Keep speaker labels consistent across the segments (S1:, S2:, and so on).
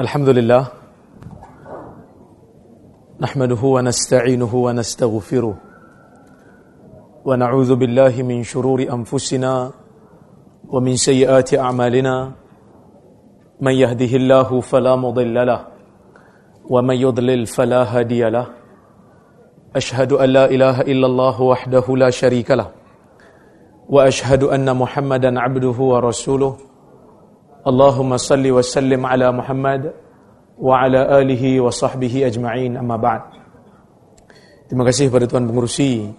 S1: الحمد لله نحمده ونستعينه ونستغفره ونعوذ بالله من شرور أنفسنا ومن سيئات أعمالنا من يهده الله فلا مضل له ومن يضلل فلا هادي له أشهد أن لا إله إلا الله وحده لا شريك له وأشهد أن محمدا عبده ورسوله اللهم صل وسلم على محمد وعلى اله وصحبه اجمعين اما بعد Terima kasih kepada tuan pengurusi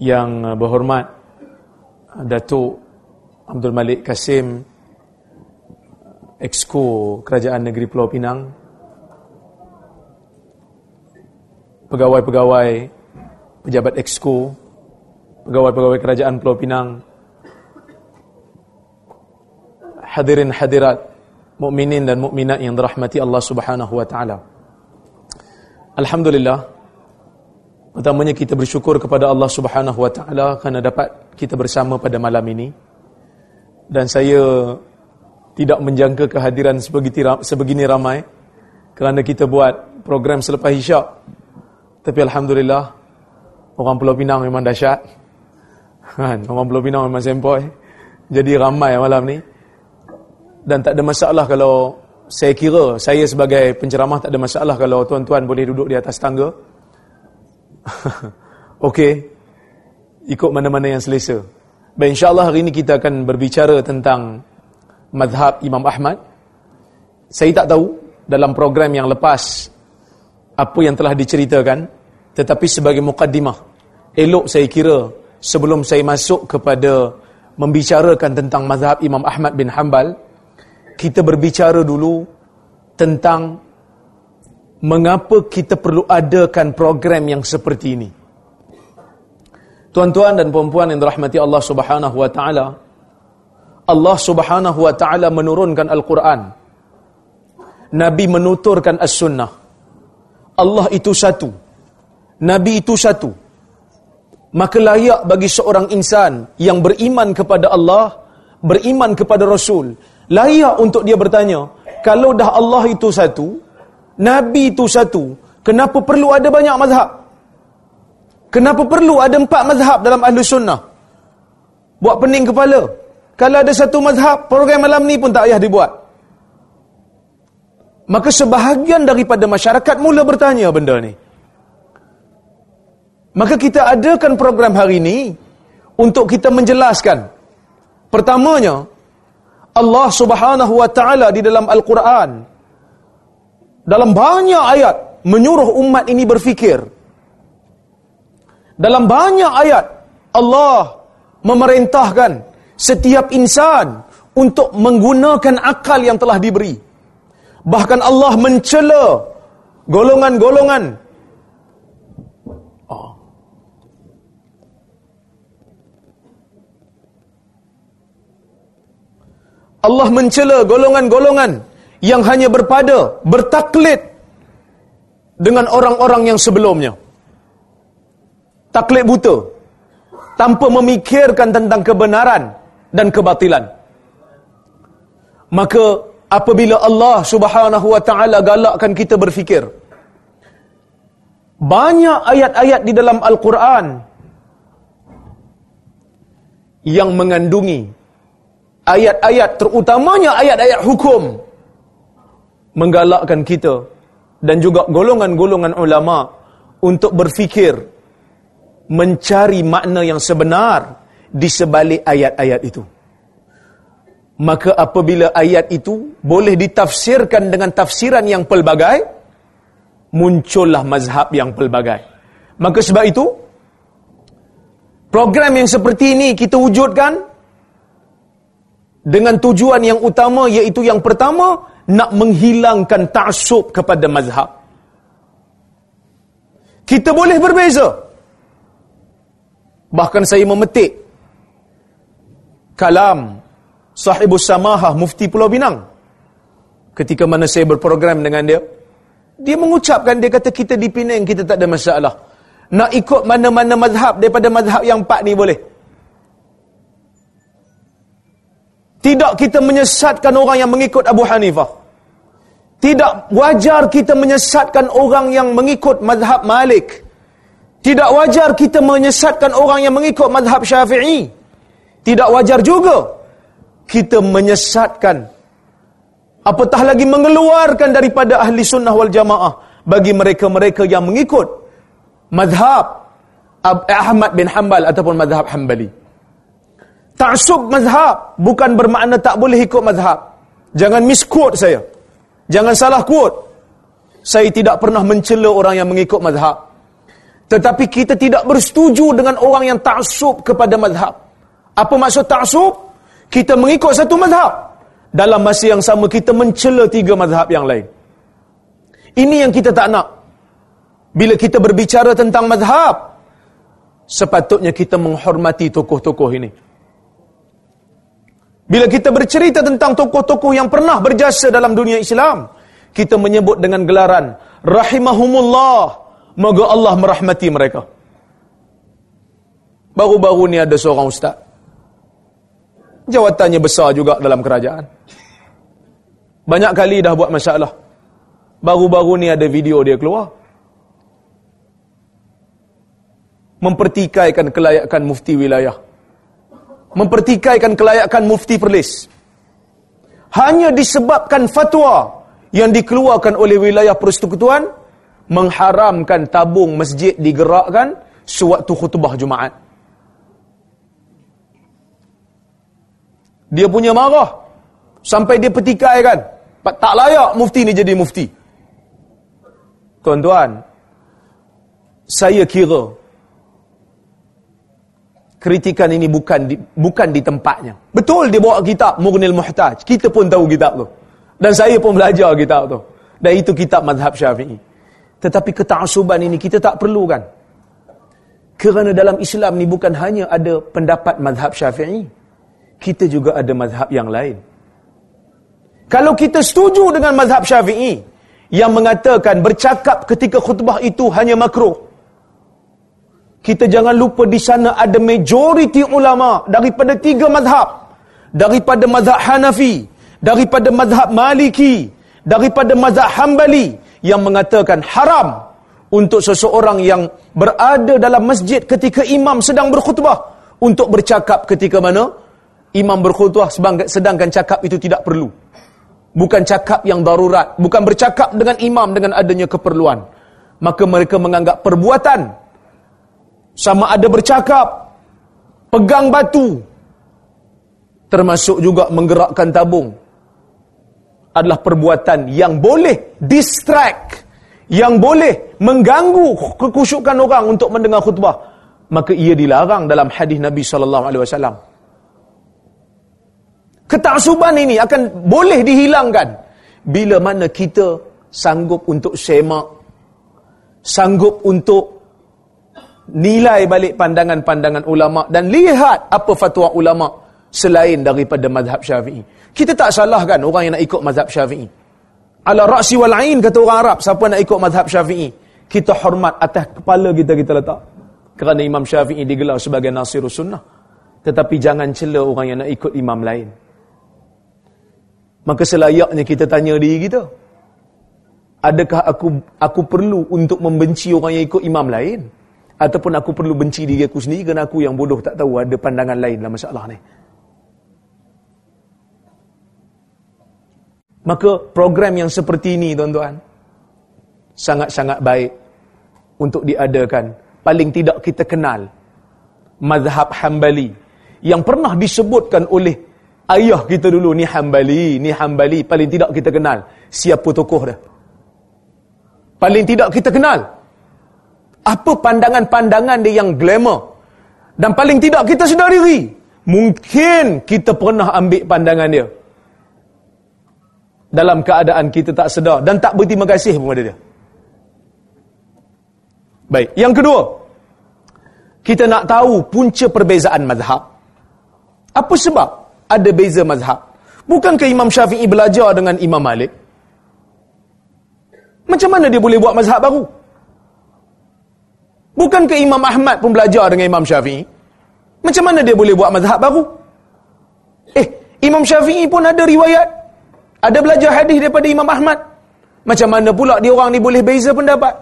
S1: yang berhormat Datuk Abdul Malik Kasim Exco Kerajaan Negeri Pulau Pinang pegawai-pegawai pejabat Exco pegawai-pegawai Kerajaan Pulau Pinang hadirin hadirat mukminin dan mukminat yang dirahmati Allah Subhanahu wa taala. Alhamdulillah. Pertamanya kita bersyukur kepada Allah Subhanahu wa taala kerana dapat kita bersama pada malam ini. Dan saya tidak menjangka kehadiran sebegini ramai kerana kita buat program selepas Isyak. Tapi alhamdulillah orang Pulau Pinang memang dahsyat. Kan, orang Pulau Pinang memang sempoi. Jadi ramai malam ni dan tak ada masalah kalau saya kira saya sebagai penceramah tak ada masalah kalau tuan-tuan boleh duduk di atas tangga. Okey. Ikut mana-mana yang selesa. Baik insya-Allah hari ini kita akan berbicara tentang mazhab Imam Ahmad. Saya tak tahu dalam program yang lepas apa yang telah diceritakan tetapi sebagai mukaddimah elok saya kira sebelum saya masuk kepada membicarakan tentang mazhab Imam Ahmad bin Hanbal kita berbicara dulu tentang mengapa kita perlu adakan program yang seperti ini. Tuan-tuan dan puan-puan yang dirahmati Allah Subhanahu wa taala, Allah Subhanahu wa taala menurunkan Al-Quran. Nabi menuturkan As-Sunnah. Allah itu satu. Nabi itu satu. Maka layak bagi seorang insan yang beriman kepada Allah, beriman kepada Rasul, layak untuk dia bertanya, kalau dah Allah itu satu, Nabi itu satu, kenapa perlu ada banyak mazhab? Kenapa perlu ada empat mazhab dalam ahli sunnah? Buat pening kepala. Kalau ada satu mazhab, program malam ni pun tak payah dibuat. Maka sebahagian daripada masyarakat mula bertanya benda ni. Maka kita adakan program hari ini untuk kita menjelaskan. Pertamanya, Allah Subhanahu wa taala di dalam Al-Quran dalam banyak ayat menyuruh umat ini berfikir. Dalam banyak ayat Allah memerintahkan setiap insan untuk menggunakan akal yang telah diberi. Bahkan Allah mencela golongan-golongan Allah mencela golongan-golongan yang hanya berpada, bertaklid dengan orang-orang yang sebelumnya. Taklid buta. Tanpa memikirkan tentang kebenaran dan kebatilan. Maka apabila Allah subhanahu wa ta'ala galakkan kita berfikir. Banyak ayat-ayat di dalam Al-Quran yang mengandungi ayat-ayat terutamanya ayat-ayat hukum menggalakkan kita dan juga golongan-golongan ulama untuk berfikir mencari makna yang sebenar di sebalik ayat-ayat itu. Maka apabila ayat itu boleh ditafsirkan dengan tafsiran yang pelbagai, muncullah mazhab yang pelbagai. Maka sebab itu, program yang seperti ini kita wujudkan dengan tujuan yang utama iaitu yang pertama nak menghilangkan ta'assub kepada mazhab. Kita boleh berbeza. Bahkan saya memetik kalam sahibus samahah mufti Pulau Binang. Ketika mana saya berprogram dengan dia, dia mengucapkan, dia kata kita di Penang, kita tak ada masalah. Nak ikut mana-mana mazhab daripada mazhab yang empat ni boleh. Tidak kita menyesatkan orang yang mengikut Abu Hanifah. Tidak wajar kita menyesatkan orang yang mengikut mazhab Malik. Tidak wajar kita menyesatkan orang yang mengikut mazhab Syafi'i. Tidak wajar juga kita menyesatkan apatah lagi mengeluarkan daripada ahli sunnah wal jamaah bagi mereka-mereka yang mengikut mazhab Ahmad bin Hanbal ataupun mazhab Hanbali. Ta'sub mazhab bukan bermakna tak boleh ikut mazhab. Jangan misquote saya. Jangan salah quote. Saya tidak pernah mencela orang yang mengikut mazhab. Tetapi kita tidak bersetuju dengan orang yang ta'asub kepada mazhab. Apa maksud ta'asub? Kita mengikut satu mazhab. Dalam masa yang sama kita mencela tiga mazhab yang lain. Ini yang kita tak nak. Bila kita berbicara tentang mazhab, sepatutnya kita menghormati tokoh-tokoh ini. Bila kita bercerita tentang tokoh-tokoh yang pernah berjasa dalam dunia Islam, kita menyebut dengan gelaran rahimahumullah, moga Allah merahmati mereka. Baru-baru ni ada seorang ustaz. Jawatannya besar juga dalam kerajaan. Banyak kali dah buat masalah. Baru-baru ni ada video dia keluar. Mempertikaikan kelayakan mufti wilayah mempertikaikan kelayakan mufti perlis. Hanya disebabkan fatwa yang dikeluarkan oleh wilayah persekutuan mengharamkan tabung masjid digerakkan sewaktu khutbah Jumaat. Dia punya marah sampai dia pertikaikan tak layak mufti ni jadi mufti. Tuan-tuan, saya kira kritikan ini bukan di, bukan di tempatnya. Betul dia bawa kitab Mughnil Muhtaj. Kita pun tahu kitab tu. Dan saya pun belajar kitab tu. Dan itu kitab mazhab syafi'i. Tetapi keta'asuban ini kita tak perlukan. Kerana dalam Islam ni bukan hanya ada pendapat mazhab syafi'i. Kita juga ada mazhab yang lain. Kalau kita setuju dengan mazhab syafi'i. Yang mengatakan bercakap ketika khutbah itu hanya makruh kita jangan lupa di sana ada majoriti ulama daripada tiga mazhab. Daripada mazhab Hanafi, daripada mazhab Maliki, daripada mazhab Hambali yang mengatakan haram untuk seseorang yang berada dalam masjid ketika imam sedang berkhutbah untuk bercakap ketika mana imam berkhutbah sedangkan cakap itu tidak perlu. Bukan cakap yang darurat, bukan bercakap dengan imam dengan adanya keperluan. Maka mereka menganggap perbuatan sama ada bercakap, pegang batu, termasuk juga menggerakkan tabung, adalah perbuatan yang boleh distract, yang boleh mengganggu kekusyukan orang untuk mendengar khutbah, maka ia dilarang dalam hadis Nabi sallallahu alaihi wasallam. Ketasuban ini akan boleh dihilangkan. Bila mana kita sanggup untuk semak, sanggup untuk nilai balik pandangan-pandangan ulama dan lihat apa fatwa ulama selain daripada mazhab syafi'i. Kita tak salahkan orang yang nak ikut mazhab syafi'i. Ala ra'si wal ain kata orang Arab, siapa nak ikut mazhab syafi'i, kita hormat atas kepala kita kita letak. Kerana Imam Syafi'i digelar sebagai Nasirus Sunnah. Tetapi jangan cela orang yang nak ikut imam lain. Maka selayaknya kita tanya diri kita. Adakah aku aku perlu untuk membenci orang yang ikut imam lain? Ataupun aku perlu benci diri aku sendiri kerana aku yang bodoh tak tahu ada pandangan lain dalam masalah ni. Maka program yang seperti ini tuan-tuan sangat-sangat baik untuk diadakan. Paling tidak kita kenal mazhab Hambali yang pernah disebutkan oleh ayah kita dulu ni Hambali, ni Hambali, paling tidak kita kenal siapa tokoh dia. Paling tidak kita kenal apa pandangan-pandangan dia yang glamour. Dan paling tidak kita sedar diri. Mungkin kita pernah ambil pandangan dia. Dalam keadaan kita tak sedar. Dan tak berterima kasih kepada dia. Baik. Yang kedua. Kita nak tahu punca perbezaan mazhab. Apa sebab ada beza mazhab? Bukankah Imam Syafi'i belajar dengan Imam Malik? Macam mana dia boleh buat mazhab baru? Bukankah Imam Ahmad pun belajar dengan Imam Syafi'i? Macam mana dia boleh buat mazhab baru? Eh, Imam Syafi'i pun ada riwayat. Ada belajar hadis daripada Imam Ahmad. Macam mana pula dia orang ni boleh beza pendapat?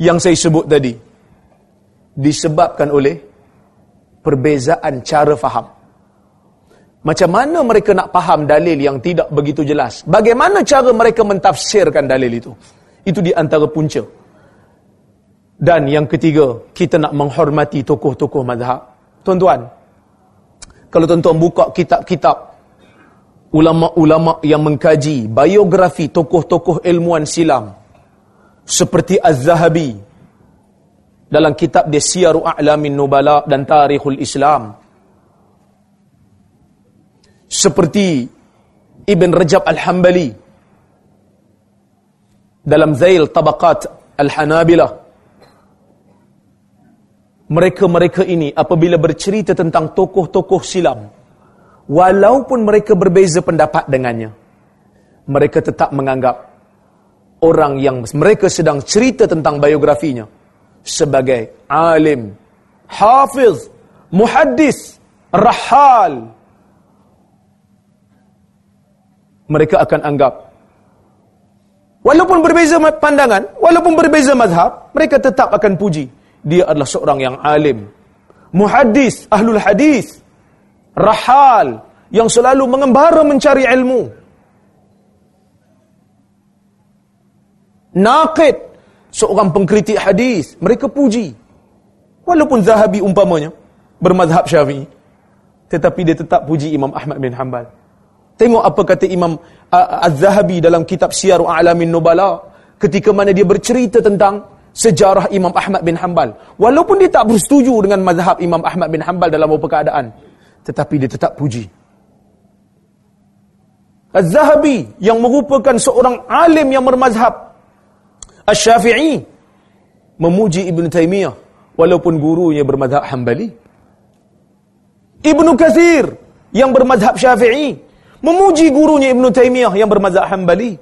S1: Yang saya sebut tadi disebabkan oleh perbezaan cara faham. Macam mana mereka nak faham dalil yang tidak begitu jelas? Bagaimana cara mereka mentafsirkan dalil itu? Itu di antara punca. Dan yang ketiga, kita nak menghormati tokoh-tokoh mazhab. Tuan-tuan, kalau tuan-tuan buka kitab-kitab ulama-ulama yang mengkaji biografi tokoh-tokoh ilmuan silam seperti Az-Zahabi dalam kitab dia Siyaru A'lamin Nubala dan Tarikhul Islam seperti Ibn Rajab Al-Hambali dalam Zail Tabaqat Al-Hanabilah mereka-mereka ini apabila bercerita tentang tokoh-tokoh silam walaupun mereka berbeza pendapat dengannya, mereka tetap menganggap orang yang mereka sedang cerita tentang biografinya sebagai alim, hafiz, muhaddis, rahal. Mereka akan anggap walaupun berbeza pandangan, walaupun berbeza mazhab, mereka tetap akan puji dia adalah seorang yang alim, muhaddis, ahlul hadis, rahal yang selalu mengembara mencari ilmu. Naqid seorang pengkritik hadis, mereka puji. Walaupun Zahabi umpamanya bermazhab Syafi'i, tetapi dia tetap puji Imam Ahmad bin Hanbal. Tengok apa kata Imam Az-Zahabi dalam kitab Syiar A'lamin Nubala ketika mana dia bercerita tentang sejarah Imam Ahmad bin Hanbal. Walaupun dia tak bersetuju dengan mazhab Imam Ahmad bin Hanbal dalam beberapa keadaan, tetapi dia tetap puji. Az-Zahabi yang merupakan seorang alim yang bermazhab Asy-Syafi'i memuji Ibn Taymiyah walaupun gurunya bermazhab Hambali. Ibn Kathir yang bermazhab Syafi'i memuji gurunya Ibn Taymiyah yang bermazhab Hambali.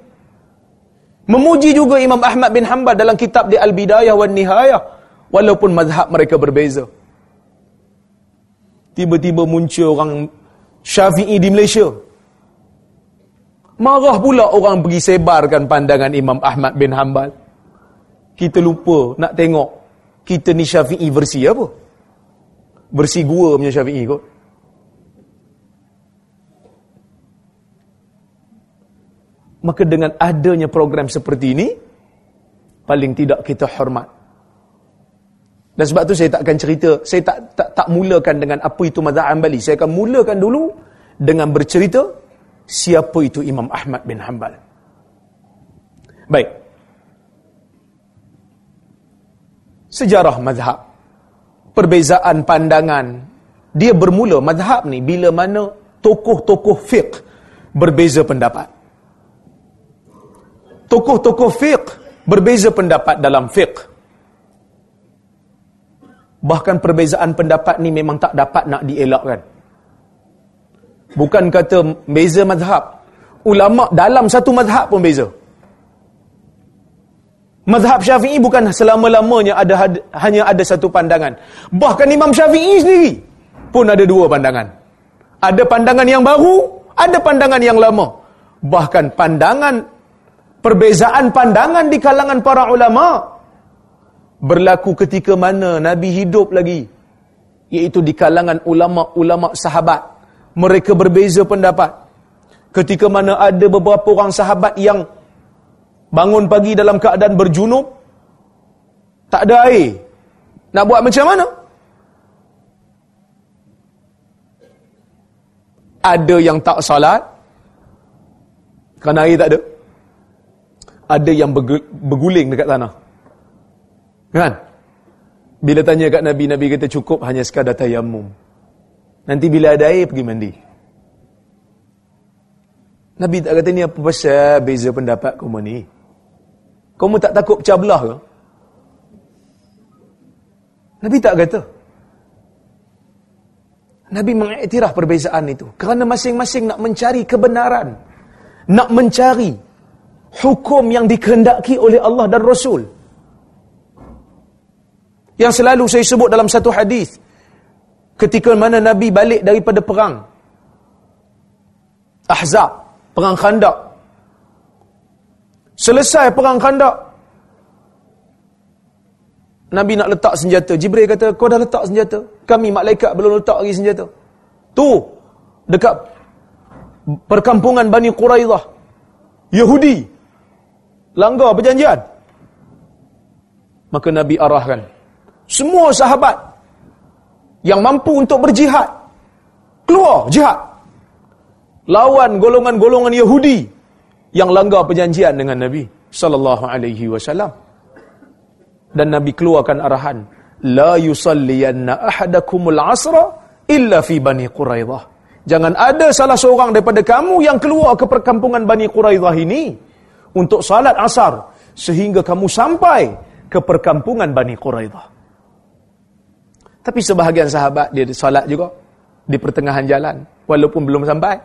S1: Memuji juga Imam Ahmad bin Hanbal dalam kitab di Al-Bidayah wa Nihayah walaupun mazhab mereka berbeza tiba-tiba muncul orang syafi'i di Malaysia. Marah pula orang pergi sebarkan pandangan Imam Ahmad bin Hanbal. Kita lupa nak tengok kita ni syafi'i versi apa? Versi gua punya syafi'i kot. Maka dengan adanya program seperti ini, paling tidak kita hormat dan sebab tu saya tak akan cerita, saya tak tak, tak mulakan dengan apa itu mazhab Hanbali. Saya akan mulakan dulu dengan bercerita siapa itu Imam Ahmad bin Hanbal. Baik. Sejarah mazhab. Perbezaan pandangan. Dia bermula mazhab ni bila mana tokoh-tokoh fiqh berbeza pendapat. Tokoh-tokoh fiqh berbeza pendapat dalam fiqh. Bahkan perbezaan pendapat ni memang tak dapat nak dielakkan. Bukan kata beza mazhab. Ulama dalam satu mazhab pun beza. Mazhab Syafi'i bukan selama-lamanya ada hanya ada satu pandangan. Bahkan Imam Syafi'i sendiri pun ada dua pandangan. Ada pandangan yang baru, ada pandangan yang lama. Bahkan pandangan perbezaan pandangan di kalangan para ulama berlaku ketika mana Nabi hidup lagi iaitu di kalangan ulama-ulama sahabat. Mereka berbeza pendapat. Ketika mana ada beberapa orang sahabat yang bangun pagi dalam keadaan berjunub tak ada air nak buat macam mana? Ada yang tak salat kerana air tak ada ada yang berguling dekat tanah Kan? Bila tanya kat Nabi, Nabi kata cukup hanya sekadar tayamum. Nanti bila ada air, pergi mandi. Nabi tak kata ni apa pasal beza pendapat kamu ni? Kamu tak takut pecah belah ke? Nabi tak kata. Nabi mengiktiraf perbezaan itu. Kerana masing-masing nak mencari kebenaran. Nak mencari hukum yang dikehendaki oleh Allah dan Rasul yang selalu saya sebut dalam satu hadis ketika mana Nabi balik daripada perang Ahzab Perang khandak. Selesai perang khandak. Nabi nak letak senjata. Jibril kata, kau dah letak senjata. Kami malaikat belum letak lagi senjata. Tu, dekat perkampungan Bani Quraidah. Yahudi. Langgar perjanjian. Maka Nabi arahkan. Semua sahabat yang mampu untuk berjihad. Keluar jihad. Lawan golongan-golongan Yahudi yang langgar perjanjian dengan Nabi sallallahu alaihi wasallam. Dan Nabi keluarkan arahan, la yusalliyanna ahadakumul asra illa fi Bani Quraidah. Jangan ada salah seorang daripada kamu yang keluar ke perkampungan Bani Quraidah ini untuk salat asar sehingga kamu sampai ke perkampungan Bani Quraidah. Tapi sebahagian sahabat dia salat juga di pertengahan jalan walaupun belum sampai.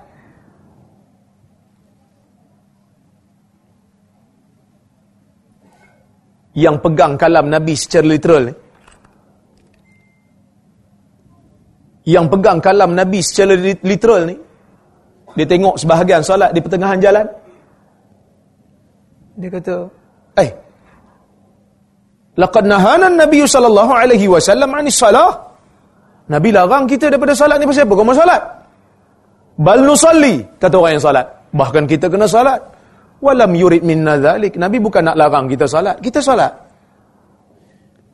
S1: Yang pegang kalam Nabi secara literal ni. Yang pegang kalam Nabi secara literal ni. Dia tengok sebahagian salat di pertengahan jalan. Dia kata, "Eh, Laqad nahana Nabi sallallahu alaihi wasallam 'ani salah. Nabi larang kita daripada salat ni pasal apa? Kau mau salat? Bal nusalli, kata orang yang salat. Bahkan kita kena salat. Walam yurid minna dhalik. Nabi bukan nak larang kita salat. Kita salat.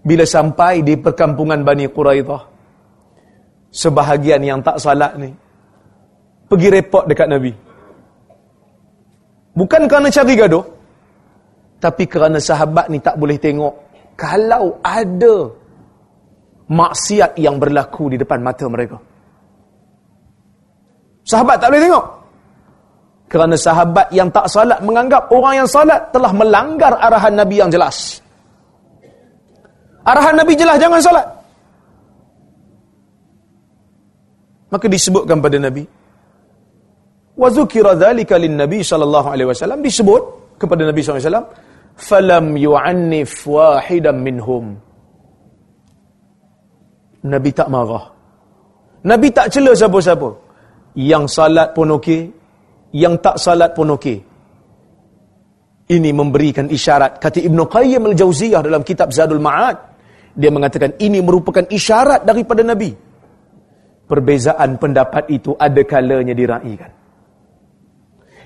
S1: Bila sampai di perkampungan Bani Quraidah, sebahagian yang tak salat ni, pergi report dekat Nabi. Bukan kerana cari gaduh, tapi kerana sahabat ni tak boleh tengok kalau ada maksiat yang berlaku di depan mata mereka. Sahabat tak boleh tengok. Kerana sahabat yang tak salat menganggap orang yang salat telah melanggar arahan Nabi yang jelas. Arahan Nabi jelas jangan salat. Maka disebutkan pada Nabi. Wa zukira dhalika lin Nabi wasallam disebut kepada Nabi sallallahu alaihi wasallam falam yu'annif wahidan minhum. Nabi tak marah. Nabi tak cela siapa-siapa. Yang salat pun okey yang tak salat pun okey. Ini memberikan isyarat. Kata Ibn Qayyim al-Jauziyah dalam kitab Zadul Ma'ad dia mengatakan ini merupakan isyarat daripada Nabi. Perbezaan pendapat itu ada kalanya diraikan.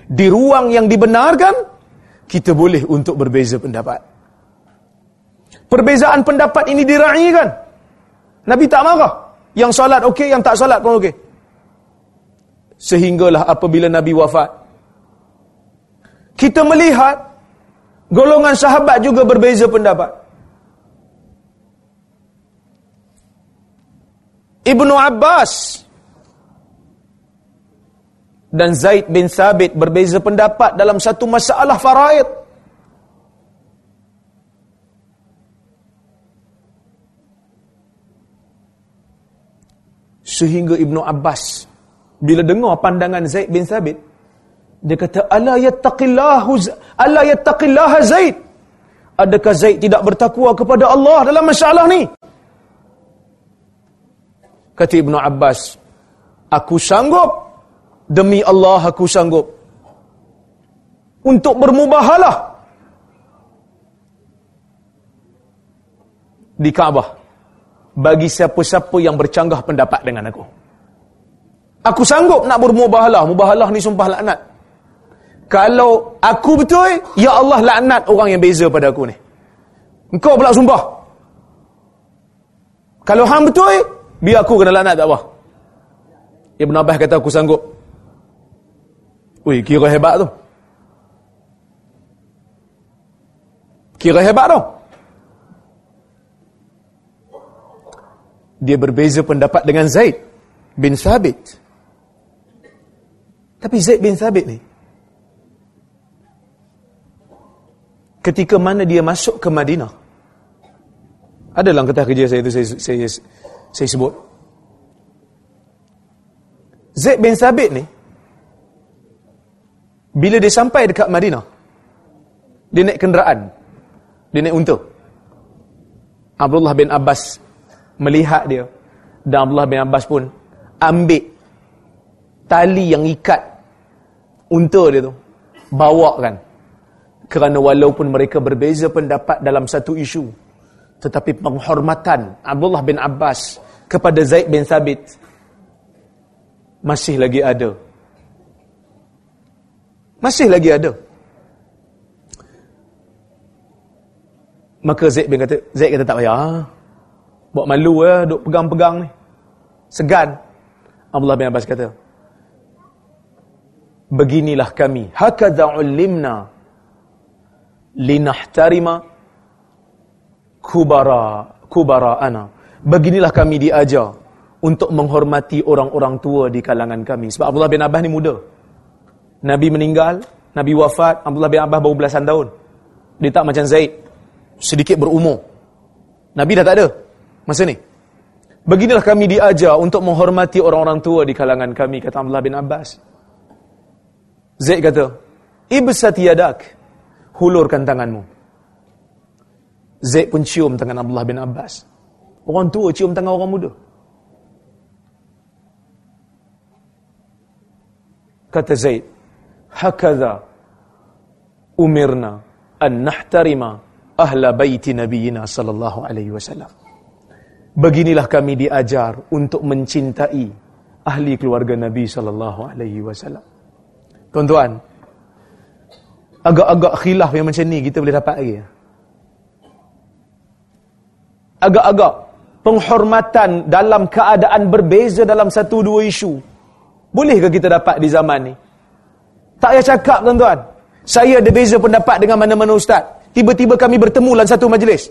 S1: Di ruang yang dibenarkan kita boleh untuk berbeza pendapat. Perbezaan pendapat ini diraihkan. Nabi tak marah. Yang salat okey, yang tak salat pun okey. Sehinggalah apabila Nabi wafat. Kita melihat golongan sahabat juga berbeza pendapat. Ibnu Abbas dan Zaid bin Sabit berbeza pendapat dalam satu masalah faraid. Sehingga Ibnu Abbas bila dengar pandangan Zaid bin Sabit dia kata ala yattaqillahu ala yattaqillaha Zaid adakah Zaid tidak bertakwa kepada Allah dalam masalah ni kata Ibnu Abbas aku sanggup Demi Allah aku sanggup untuk bermubahalah di Kaabah bagi siapa-siapa yang bercanggah pendapat dengan aku. Aku sanggup nak bermubahalah. Mubahalah ni sumpah laknat. Kalau aku betul, ya Allah laknat orang yang beza pada aku ni. Engkau pula sumpah. Kalau hang betul, biar aku kena laknat tak apa. Ibn Abbas kata aku sanggup. Wih, kira hebat tu. Kira hebat tu. Dia berbeza pendapat dengan Zaid bin Sabit. Tapi Zaid bin Sabit ni, ketika mana dia masuk ke Madinah, ada dalam kata kerja saya itu saya, saya, saya sebut. Zaid bin Sabit ni, bila dia sampai dekat Madinah, dia naik kenderaan. Dia naik unta. Abdullah bin Abbas melihat dia. Dan Abdullah bin Abbas pun ambil tali yang ikat unta dia tu bawa kan kerana walaupun mereka berbeza pendapat dalam satu isu tetapi penghormatan Abdullah bin Abbas kepada Zaid bin Thabit masih lagi ada masih lagi ada. Maka Zaid bin kata Zaid kata tak payah. Buat malu ya duk pegang-pegang ni. Segan. Abdullah bin Abbas kata beginilah kami. Hakadha ulimna linahtarima kubara kubara ana beginilah kami diajar untuk menghormati orang-orang tua di kalangan kami. Sebab Abdullah bin Abbas ni muda Nabi meninggal Nabi wafat Abdullah bin Abbas baru belasan tahun dia tak macam Zaid sedikit berumur Nabi dah tak ada masa ni beginilah kami diajar untuk menghormati orang-orang tua di kalangan kami kata Abdullah bin Abbas Zaid kata, Ibsat yadak, hulurkan tanganmu. Zaid pun cium tangan Abdullah bin Abbas. Orang tua cium tangan orang muda. Kata Zaid, Hakadha umirna an nahtarima ahla baiti nabiyina sallallahu alaihi wasallam. Beginilah kami diajar untuk mencintai ahli keluarga Nabi sallallahu alaihi wasallam. Tuan-tuan, agak-agak khilaf yang macam ni kita boleh dapat lagi. Agak-agak penghormatan dalam keadaan berbeza dalam satu dua isu. Bolehkah kita dapat di zaman ni? Tak payah cakap tuan-tuan. Saya ada beza pendapat dengan mana-mana ustaz. Tiba-tiba kami bertemu dalam satu majlis.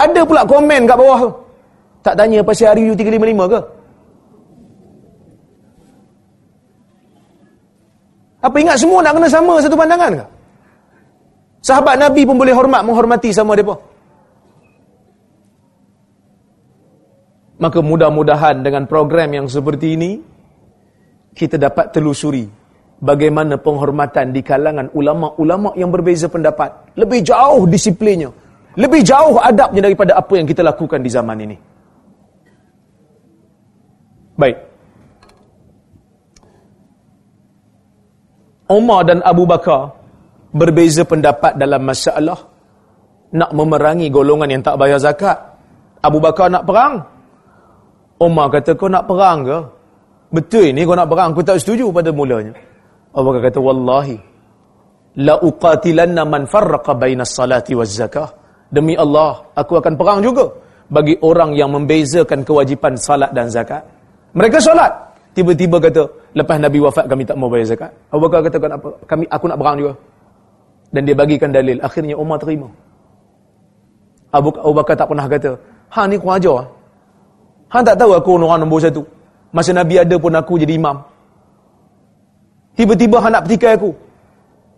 S1: Ada pula komen kat bawah tu. Tak tanya pasal hari U355 ke? Apa ingat semua nak kena sama satu pandangan ke? Sahabat Nabi pun boleh hormat, menghormati sama mereka. Maka mudah-mudahan dengan program yang seperti ini, kita dapat telusuri bagaimana penghormatan di kalangan ulama-ulama yang berbeza pendapat. Lebih jauh disiplinnya. Lebih jauh adabnya daripada apa yang kita lakukan di zaman ini. Baik. Umar dan Abu Bakar berbeza pendapat dalam masalah nak memerangi golongan yang tak bayar zakat. Abu Bakar nak perang. Umar kata, kau nak perang ke? Betul ni kau nak perang. Aku tak setuju pada mulanya. Abu Bakar kata, Wallahi, la uqatilanna man farraqa bainas salati waz zakah. Demi Allah, aku akan perang juga bagi orang yang membezakan kewajipan salat dan zakat. Mereka solat, tiba-tiba kata lepas Nabi wafat kami tak mau bayar zakat. Abu Bakar kata apa? Kami aku nak berang juga. Dan dia bagikan dalil. Akhirnya Umar terima. Abu, Abu Bakar tak pernah kata, "Ha ni kurang ajar." Ha tak tahu aku orang nombor satu. Masa Nabi ada pun aku jadi imam. Tiba-tiba nak petikai aku.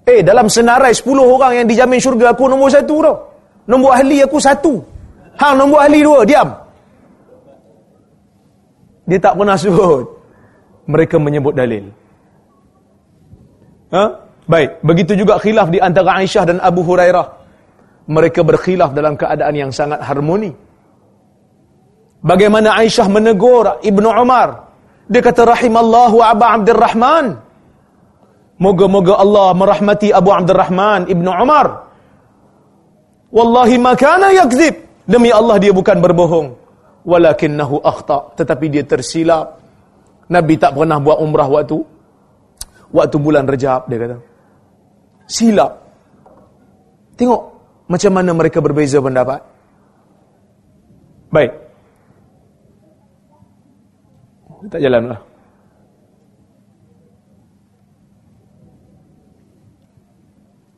S1: Eh, dalam senarai 10 orang yang dijamin syurga aku nombor satu tau. Nombor ahli aku satu. Hang nombor ahli dua, diam. Dia tak pernah sebut mereka menyebut dalil. Ha? Baik, begitu juga khilaf di antara Aisyah dan Abu Hurairah. Mereka berkhilaf dalam keadaan yang sangat harmoni. Bagaimana Aisyah menegur Ibnu Umar? Dia kata rahimallahu Abu Abdurrahman. Moga-moga Allah merahmati Abu Abdurrahman Ibnu Umar. Wallahi makana yakzib. Demi Allah dia bukan berbohong. Walakinnahu akhta. Tetapi dia tersilap. Nabi tak pernah buat umrah waktu waktu bulan Rejab dia kata. Silap. Tengok macam mana mereka berbeza pendapat. Baik. Tak jalanlah.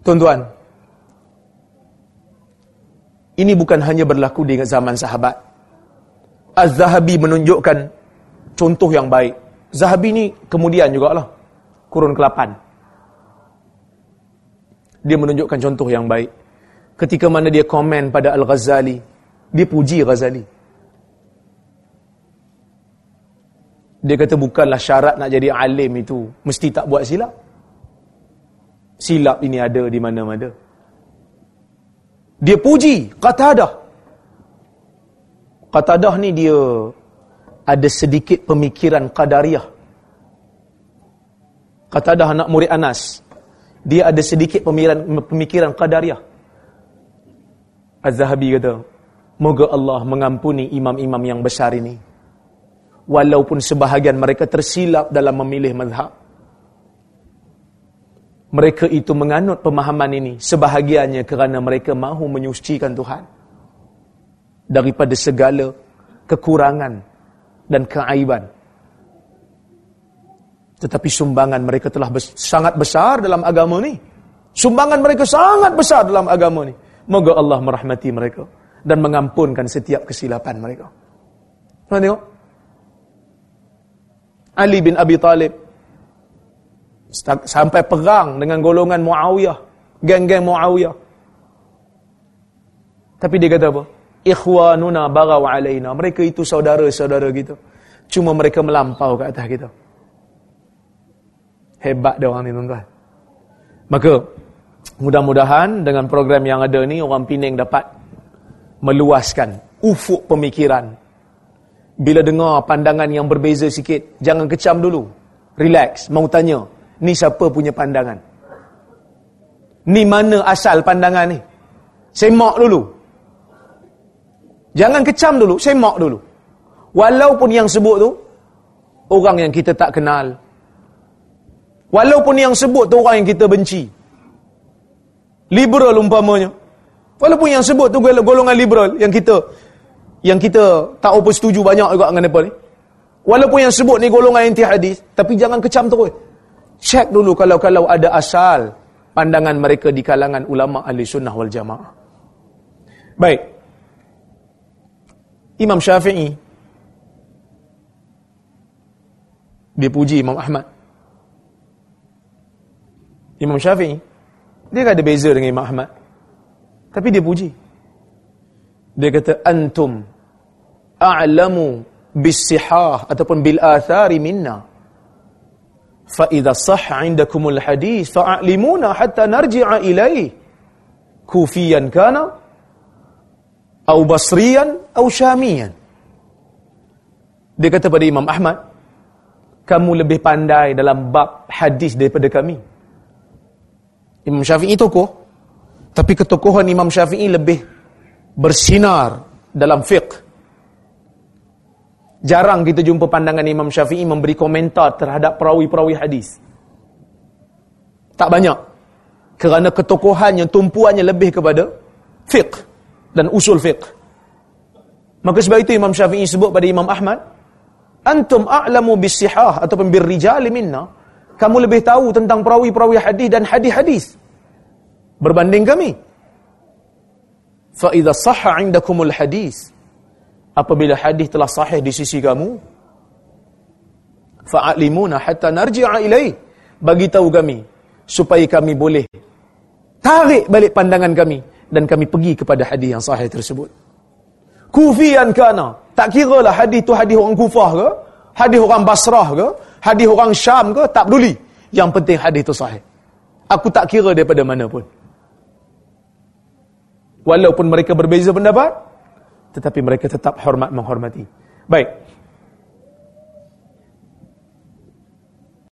S1: Tuan-tuan. Ini bukan hanya berlaku di zaman sahabat. Az-Zahabi menunjukkan contoh yang baik. Zahabi ni kemudian juga lah. Kurun ke-8. Dia menunjukkan contoh yang baik. Ketika mana dia komen pada Al-Ghazali. Dia puji Ghazali. Dia kata bukanlah syarat nak jadi alim itu. Mesti tak buat silap. Silap ini ada di mana-mana. Dia puji Qatadah. Qatadah ni dia ada sedikit pemikiran qadariyah. Kata dah anak murid Anas. Dia ada sedikit pemikiran, pemikiran qadariyah. Az-Zahabi kata, Moga Allah mengampuni imam-imam yang besar ini. Walaupun sebahagian mereka tersilap dalam memilih mazhab. Mereka itu menganut pemahaman ini sebahagiannya kerana mereka mahu menyucikan Tuhan. Daripada segala kekurangan dan keaiban. Tetapi sumbangan mereka telah bes sangat besar dalam agama ini. Sumbangan mereka sangat besar dalam agama ini. Moga Allah merahmati mereka dan mengampunkan setiap kesilapan mereka. Tuan tengok. Ali bin Abi Talib sampai perang dengan golongan Muawiyah, geng-geng Muawiyah. Tapi dia kata apa? Ikhwanuna bagaw alaina. Mereka itu saudara-saudara kita. Cuma mereka melampau ke atas kita. Hebat dia orang ni tuan-tuan. Maka mudah-mudahan dengan program yang ada ni orang Pening dapat meluaskan ufuk pemikiran. Bila dengar pandangan yang berbeza sikit, jangan kecam dulu. Relax, mau tanya, ni siapa punya pandangan? Ni mana asal pandangan ni? Semak dulu. Jangan kecam dulu, semak dulu. Walaupun yang sebut tu, orang yang kita tak kenal. Walaupun yang sebut tu orang yang kita benci. Liberal umpamanya. Walaupun yang sebut tu golongan liberal yang kita yang kita tak apa setuju banyak juga dengan apa ni. Walaupun yang sebut ni golongan anti hadis, tapi jangan kecam terus. Cek dulu kalau-kalau ada asal pandangan mereka di kalangan ulama ahli sunnah wal jamaah. Baik. Imam Syafi'i dia puji Imam Ahmad. Imam Syafi'i dia tak ada beza dengan Imam Ahmad. Tapi dia puji. Dia kata antum a'lamu bisihah ataupun bil athari minna. Fa idza sah 'indakumul hadis fa'limuna hatta narji'a ilayhi. Kufiyan kana atau basriyan atau syamiyan. Dia kata pada Imam Ahmad, kamu lebih pandai dalam bab hadis daripada kami. Imam Syafi'i tokoh, tapi ketokohan Imam Syafi'i lebih bersinar dalam fiqh. Jarang kita jumpa pandangan Imam Syafi'i memberi komentar terhadap perawi-perawi hadis. Tak banyak. Kerana ketokohannya, tumpuannya lebih kepada fiqh dan usul fiqh. Maka sebab itu Imam Syafi'i sebut pada Imam Ahmad, Antum a'lamu bisihah ataupun birrijali minna. Kamu lebih tahu tentang perawi-perawi hadis dan hadis-hadis berbanding kami. Fa idza sahha 'indakumul hadis apabila hadis telah sahih di sisi kamu fa'alimuna hatta narji'a ilai bagi tahu kami supaya kami boleh tarik balik pandangan kami dan kami pergi kepada hadis yang sahih tersebut. Kufian kana tak kira lah hadis tu hadis orang Kufah ke, hadis orang Basrah ke, hadis orang Syam ke, tak peduli. Yang penting hadis tu sahih. Aku tak kira daripada mana pun walaupun mereka berbeza pendapat tetapi mereka tetap hormat menghormati. Baik